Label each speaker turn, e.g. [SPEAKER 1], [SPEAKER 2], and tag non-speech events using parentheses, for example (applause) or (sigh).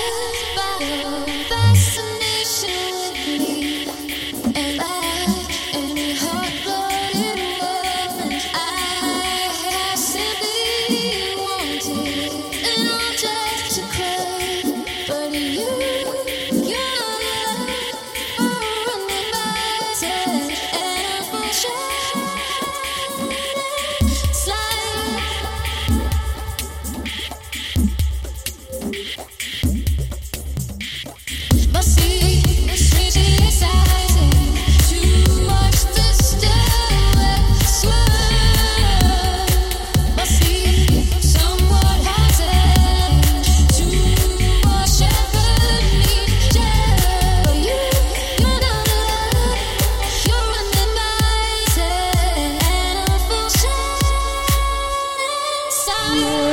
[SPEAKER 1] Yeah. (laughs) you.